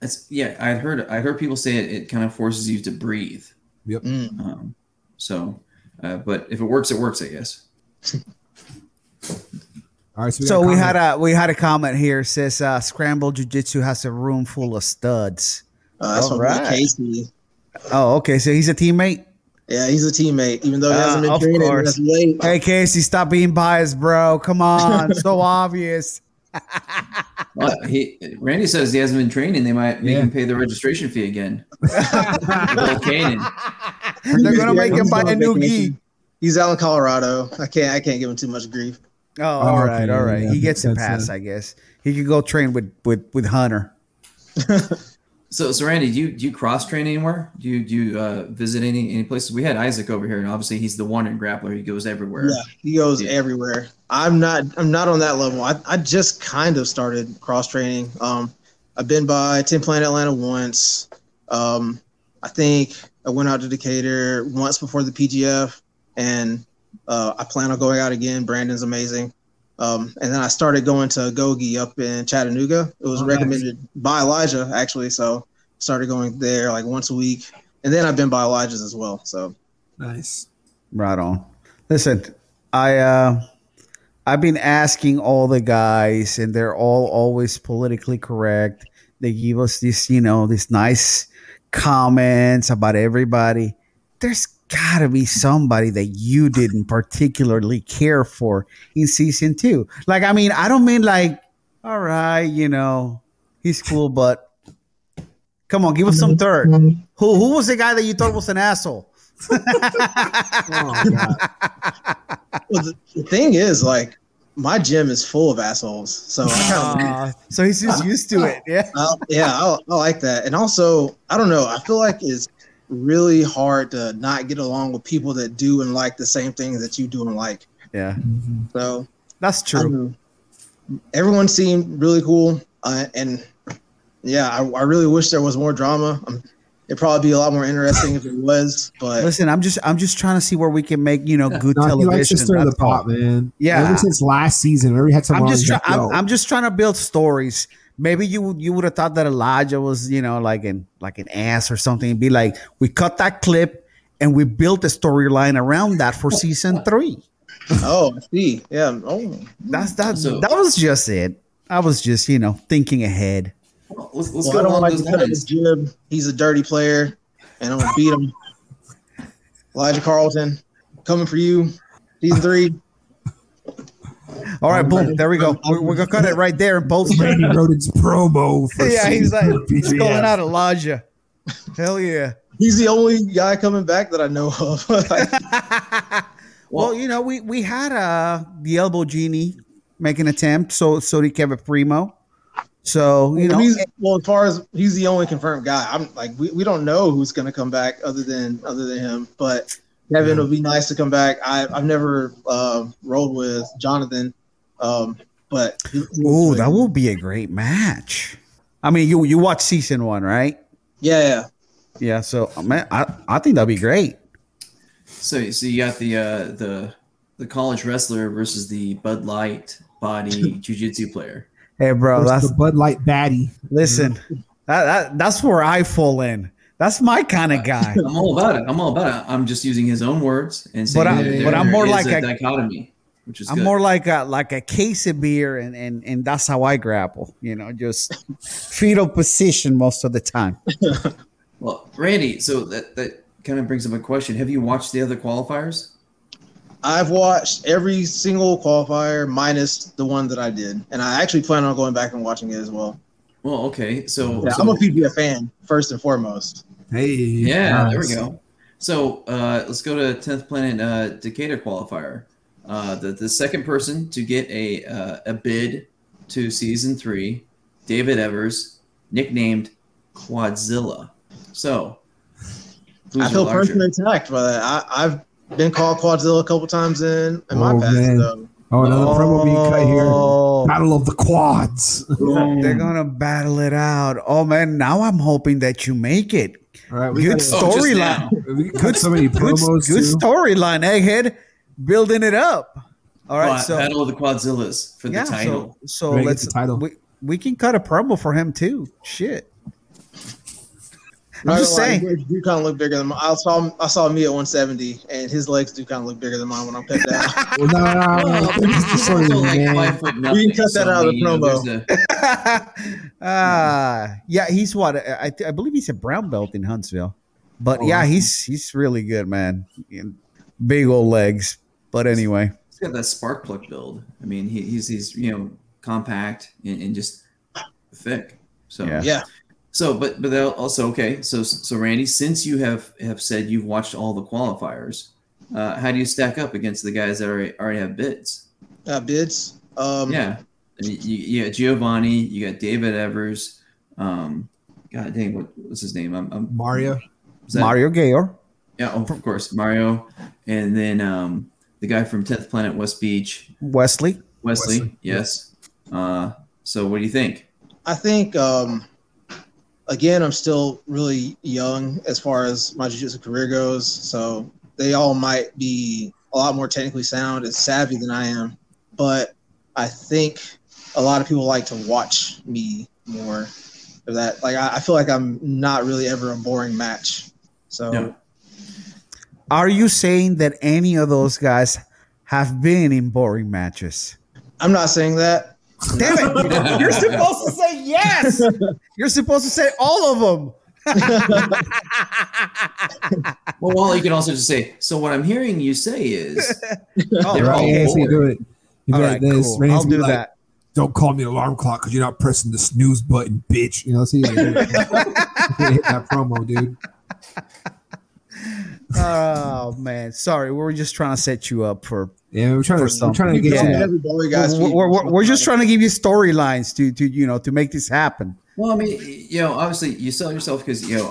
That's yeah. I heard I heard people say it, it kind of forces you to breathe. Mm. Um, so, uh, but if it works, it works. I guess. All right, so we, So we had a we had a comment here says uh, scramble jiu-jitsu has a room full of studs. Uh, that's All what right. Casey. Oh, okay. So he's a teammate. Yeah, he's a teammate, even though he Uh, hasn't been of training. course. Late. Hey Casey, stop being biased, bro. Come on, so obvious. Well, he Randy says he hasn't been training. They might make Yeah. him pay the registration fee again. They're gonna make him He's buy a new gi. He's out in Colorado. I can't. I can't give him too much grief. Oh, all okay, right, all right. yeah, he gets a pass, sense, I guess. He could go train with with with Hunter. So, so Randy, do you do you cross train anywhere? Do you do you uh, visit any any places? We had Isaac over here, and obviously he's the one in grappler. He goes everywhere. Yeah, he goes Yeah. everywhere. I'm not. I'm not on that level. I, I just kind of started cross training. Um, I've been by 10th Planet Atlanta once. Um, I think I went out to Decatur once before the PGF, and uh, I plan on going out again. Brandon's amazing. Um, and then I started going to Gogi up in Chattanooga. It was Oh, nice. recommended by Elijah actually, so started going there like once a week. And then I've been by Elijah's as well. So nice. Right on. Listen, I uh I've been asking all the guys and they're all always politically correct. They give us this, you know, these nice comments about everybody. There's gotta be somebody that you didn't particularly care for in season two. Like, I mean, I don't mean like, all right, you know, he's cool, but come on, give us some third. Who who was the guy that you thought was an asshole? Oh, God. well, the, the thing is, like, my gym is full of assholes. So I kind of Uh, so he's just used to it. Yeah. I, yeah, I, I like that. And also, I don't know. I feel like it's really hard to not get along with people that do and like the same things that you do and like. Yeah. Mhm. So That's true. don't everyone seemed really cool, uh, and yeah, I, I really wish there was more drama. Um, it'd probably be a lot more interesting if it was, but Listen, I'm just I'm just trying to see where we can make, you know, good No, he television. likes to stir the pot, man. Yeah. Ever since last season, whenever we had someone I'm just he's trying. like, I'm, I'm just trying to build stories. Maybe you you would have thought that Elijah was you know like an like an ass or something. It'd be like we cut that clip and we built a storyline around that for season three. Oh, I see. Yeah. Oh, That's that. So- that was just it. I was just you know thinking ahead. Well, let's let's well, I go don't along like those to cut his lines. jib. He's a dirty player, and I'm gonna beat him. Elijah Carlton, coming for you. Season three. All right, boom. There we go. We're, we're gonna cut it right there and post it. Randy Roden's promo for Yeah, he's like he's PGF. calling out Elijah. Hell yeah. He's the only guy coming back that I know of. well, you know, we we had uh the elbow genie make an attempt, so so did Kevin Primo. So you know, he's, well, as far as he's the only confirmed guy, I'm like we, we don't know who's going to come back other than other than him. But Kevin would be nice to come back. I I've never uh, rolled with Jonathan, um, but he- he was oh, good. that will be a great match. I mean, you you watch season one, right? yeah yeah. Yeah. So man, I I think that'd be great. So, so you got the uh, the the college wrestler versus the Bud Light body jujitsu player. Hey, bro, Versus that's the Bud Light baddie. listen. That, that that's where I fall in. That's my kind of uh, guy. I'm all about it. I'm all about it. I'm just using his own words and saying But I- that but there I'm more like a, a- dichotomy, which is I'm good. more like a like a case of beer, and and and that's how I grapple. You know, just fetal position most of the time. well, Randy. So that that kind of brings up a question. Have you watched the other qualifiers? I've watched every single qualifier minus the one that I did, and I actually plan on going back and watching it as well. Well, okay. So, Yeah, so I'm a PGF fan first and foremost. Hey, Yeah, there we go. So uh, let's go to 10th Planet uh, Decatur qualifier. Uh, the, the second person to get a, uh, a bid to season three, David Evers, nicknamed Quadzilla. So, I feel larger? personally attacked by that. I, I've been called Quadzilla a couple times in, in my Oh, past. man. So. Oh, another promo being cut here. Oh, Battle of the Quads. They're gonna battle it out. Oh man, now I'm hoping that you make it. All right, we Good got Oh, storyline. now. we cut so many good, promos good too. storyline, Egghead. Building it up. All right, But so Battle of the Quadzillas for yeah, the title. so so Ready to get let's the title. We, we can cut a promo for him too. Shit. I'm just gonna lie, saying. his legs do kind of look bigger than mine. I saw I saw me at 170, and his legs do kind of look bigger than mine when I'm cut down. Well, no, no, no, Well, no, he's it's just sort of also like five foot nothing, We can cut that out of the promo. a- Ah, yeah, he's what I, I believe he's a brown belt in Huntsville. But Oh, yeah, awesome. he's he's really good, man. Big old legs. But anyway, He's got that spark plug build. I mean, he, he's he's you know compact and, and just thick. So Yeah. yeah, So, but but they'll also okay. So so Randy, since you have have said you've watched all the qualifiers, uh, how do you stack up against the guys that already already have bids? uh, bids. Um, yeah, you, you got Giovanni, you got David Evers. Um, God dang, what what's his name? I'm, I'm Mario. is that- Mario Gayor. Yeah, oh, of course, Mario, and then um, the guy from Tenth Planet West Beach, Wesley. Wesley. Wesley, yes. Uh, so what do you think? I think um, again, I'm still really young as far as my jiu-jitsu career goes, so they all might be a lot more technically sound and savvy than I am. But I think a lot of people like to watch me more. Of that, like I, I feel like I'm not really ever a boring match. So Yeah. Are you saying that any of those guys have been in boring matches? I'm not saying that. Damn it! You're supposed to say yes. You're supposed to say all of them. Well, Wally, you can also just say. So what I'm hearing you say is, Oh, They're Right, all yeah, so you do it. You do all right, this. Cool. I'll do like, that. Don't call me an alarm clock because you're not pressing the snooze button, bitch. You know, see, you hit that promo, dude. Oh man, sorry. We were just trying to set you up for. Yeah, we're trying For to, we're trying to get Yeah. you. Every guy's We're, we're, we're- we're just trying to give you storylines to to you know to make this happen. well, I mean, you know, obviously you sell yourself because you know,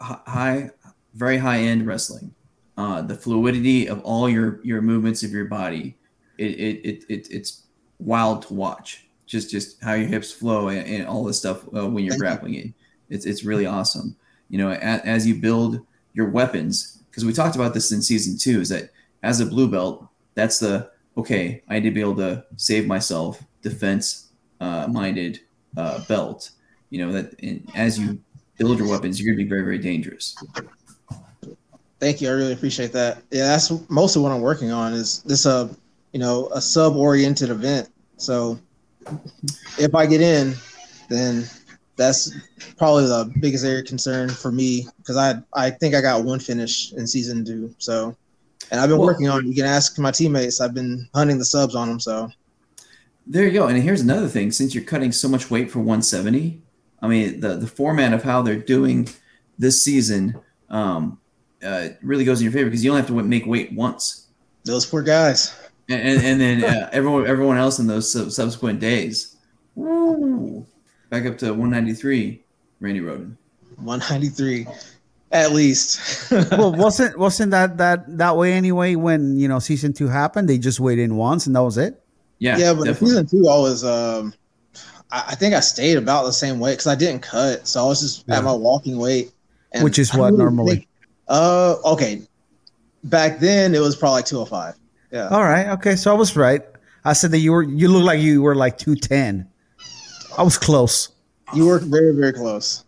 uh, high, very high end wrestling, uh, the fluidity of all your your movements of your body, it it, it, it it's wild to watch. Just just how your hips flow and, and all this stuff uh, when you're Thank you. grappling it. It's it's really awesome. You know, as, as you build your weapons, because we talked about this in season two, is that as a blue belt, that's the okay. I need to be able to save myself, defense uh, minded uh, belt. You know that and as you build your weapons, you're going to be very very dangerous. Thank you. I really appreciate that. Yeah, that's mostly what I'm working on is this uh you know, a sub oriented event. So if I get in, then that's probably the biggest area of concern for me because I I think I got one finish in season two. So, and I've been Well- working on. it. You can ask my teammates. I've been hunting the subs on them. So There you go. And here's another thing: since you're cutting so much weight for 170, I mean the the format of how they're doing this season um, uh, really goes in your favor because you only have to make weight once, those poor guys. and and, and then uh, everyone everyone else in those sub- subsequent days, woo, back up to 193. Randy Roden. 193 at least. well, wasn't wasn't that that that way anyway? When you know season two happened, they just weighed in once and that was it. Yeah, yeah, but definitely. season two, I was um, I, I think I stayed about the same weight because I didn't cut, so I was just Yeah. at my walking weight, and Which is I what really normally? think- uh, okay, back then it was probably like 205. Yeah, All right, okay, so I was right. I said that you were you look like you were like two ten. I was close. you were very very close.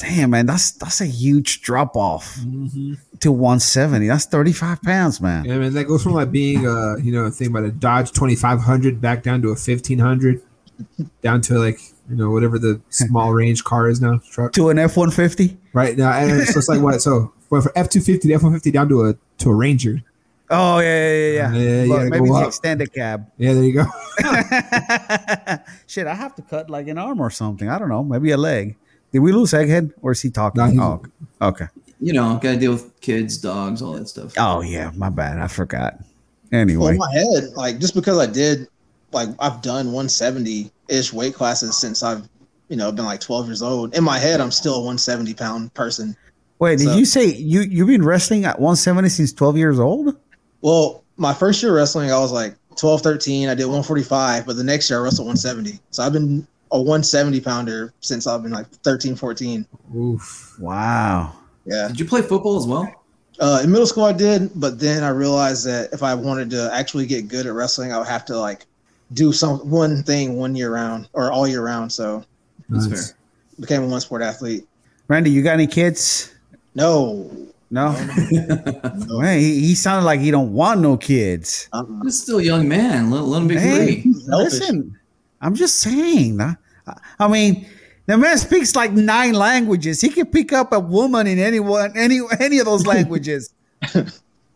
Damn, man, that's that's a huge drop off Mm-hmm. to 170. That's 35 pounds, man. Yeah, man, that goes from like being uh, you know, a thing about a Dodge 2500 back down to a 1500, down to like you know whatever the small range car is now truck. To an F 150. Right now, and so it's like what? So well, for F 250 to F 150 down to a to a Ranger. Oh yeah, yeah, yeah. yeah. Yeah, you maybe go the up. extended cab. Yeah, there you go. Shit, I have to cut like an arm or something. I don't know, maybe a leg. Did we lose Egghead, or is he talking? No, oh, okay. you know, got to deal with kids, dogs, all that stuff. Oh yeah, my bad. I forgot. Well, Anyway, in my head, like just because I did, like I've done 170 ish weight classes since I've, you know, been like 12 years old. In my head, I'm still a 170 pound person. wait, did so- you say you you've been wrestling at 170 since 12 years old? Well, my first year wrestling, I was like 12, 13. I did 145, but the next year I wrestled 170. So I've been a 170 pounder since I've been like 13, 14. Oof. Wow. Yeah. Did you play football as well? Uh, in middle school, I did, but then I realized that if I wanted to actually get good at wrestling, I would have to like do some one thing one year round or all year round. So That's Nice. fair. became a one sport athlete. Randy, you got any kids? No, No. Man, he, he sounded like he don't want no kids. uh-uh. He's still a young man. Let, let him be Hey, free. Listen, I'm just saying. I, I mean, the man speaks like nine languages. He can pick up a woman in any one, any any of those languages.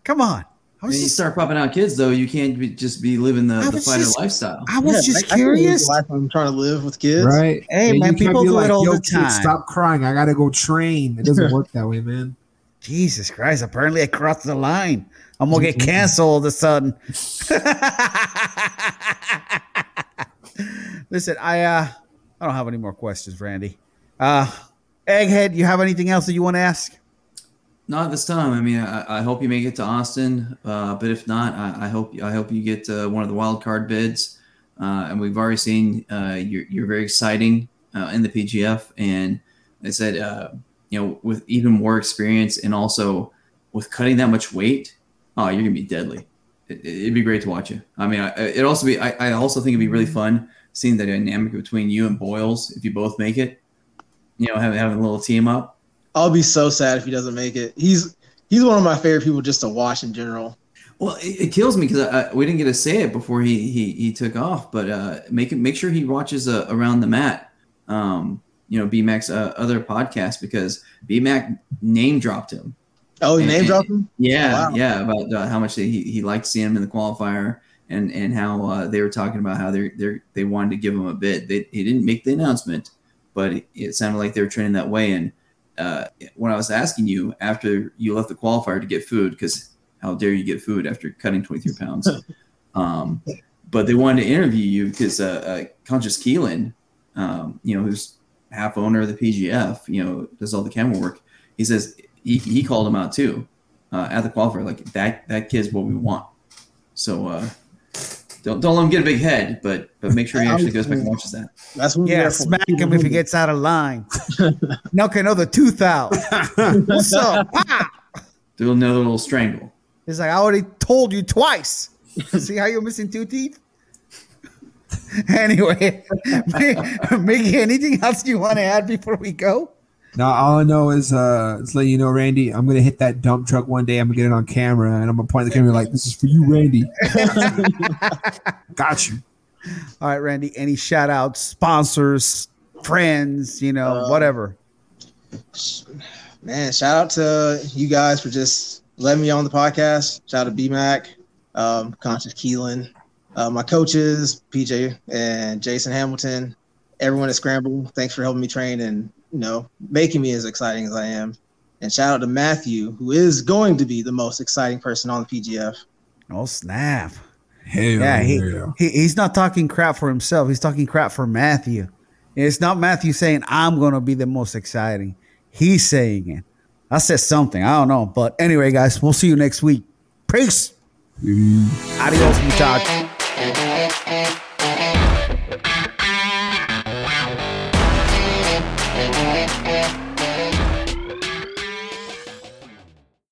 Come on. I When was you just, start popping out kids, though, you can't be, just be living the, the fighter just- lifestyle. I was Yeah, just I- I can live curious. the life I'm trying to live with kids. Right. Hey, And man, people be do it all Yo, the kid, time." Stop crying. I gotta go train. It doesn't work that way, man. Jesus Christ! Apparently, I crossed the line. I'm gonna get canceled all of a sudden. Listen, I uh, I don't have any more questions, Randy. Uh, Egghead, you have anything else that you want to ask? Not this time. I mean, I, I hope you make it to Austin, uh, but if not, I, I hope I hope you get uh, one of the wild card bids. Uh, and we've already seen uh, you're, you're very exciting uh, in the PGF, and I said, uh, you know, with even more experience and also with cutting that much weight, oh, you're gonna be deadly. It, it'd be great to watch you. I mean, I, it also be. I, I also think it'd be really fun seeing the dynamic between you and Boyles if you both make it. You know, having having a little team up. I'll be so sad if he doesn't make it. He's he's one of my favorite people just to watch in general. Well, it, it kills me because we didn't get to say it before he he, he took off. But uh, make it make sure he watches uh, around the mat. Um, you know, BMAC's uh, other podcast because BMAC name dropped him. Oh, And- name and- dropped him? Yeah, Wow. yeah, about uh, how much he, he liked seeing him in the qualifier, and and how uh, they were talking about how they they they wanted to give him a bid. They he didn't make the announcement, but it, it sounded like they were trending that way. And uh, when I was asking you after you left the qualifier to get food, because how dare you get food after cutting twenty three pounds? um, but they wanted to interview you because uh, uh, Conscious Keelan, um, you know, who's half owner of the PGF, you know, does all the camera work. He says he, he called him out too uh, at the qualifier. Like that that kid's what we want. So uh, don't don't let him get a big head, but but make sure he actually goes back and watches that. That's what Yeah, smack him if he gets out of line. Knock another tooth out. What's up? Ah! Do another little strangle. He's like, I already told you twice. See how you're missing two teeth? anyway, Mickey, anything else you want to add before we go? Now all I know is uh is letting you know, Randy, I'm gonna hit that dump truck one day. I'm gonna get it on camera and I'm gonna point the camera like, this is for you, Randy. Got you. All right, Randy. Any shout outs, sponsors, friends, you know, Um, whatever. Man, shout out to you guys for just letting me on the podcast. Shout out to BMAC, um, Conscious Keelan, uh, my coaches, PJ and Jason Hamilton, everyone at Scramble. Thanks for helping me train and you know making me as exciting as I am. And shout out to Matthew, who is going to be the most exciting person on the PGF. Oh snap! Hell Yeah, he, yeah. he he's not talking crap for himself. He's talking crap for Matthew. It's not Matthew saying I'm gonna be the most exciting. He's saying it. I said something. I don't know. But anyway, guys, we'll see you next week. Peace. Adios, muchachos.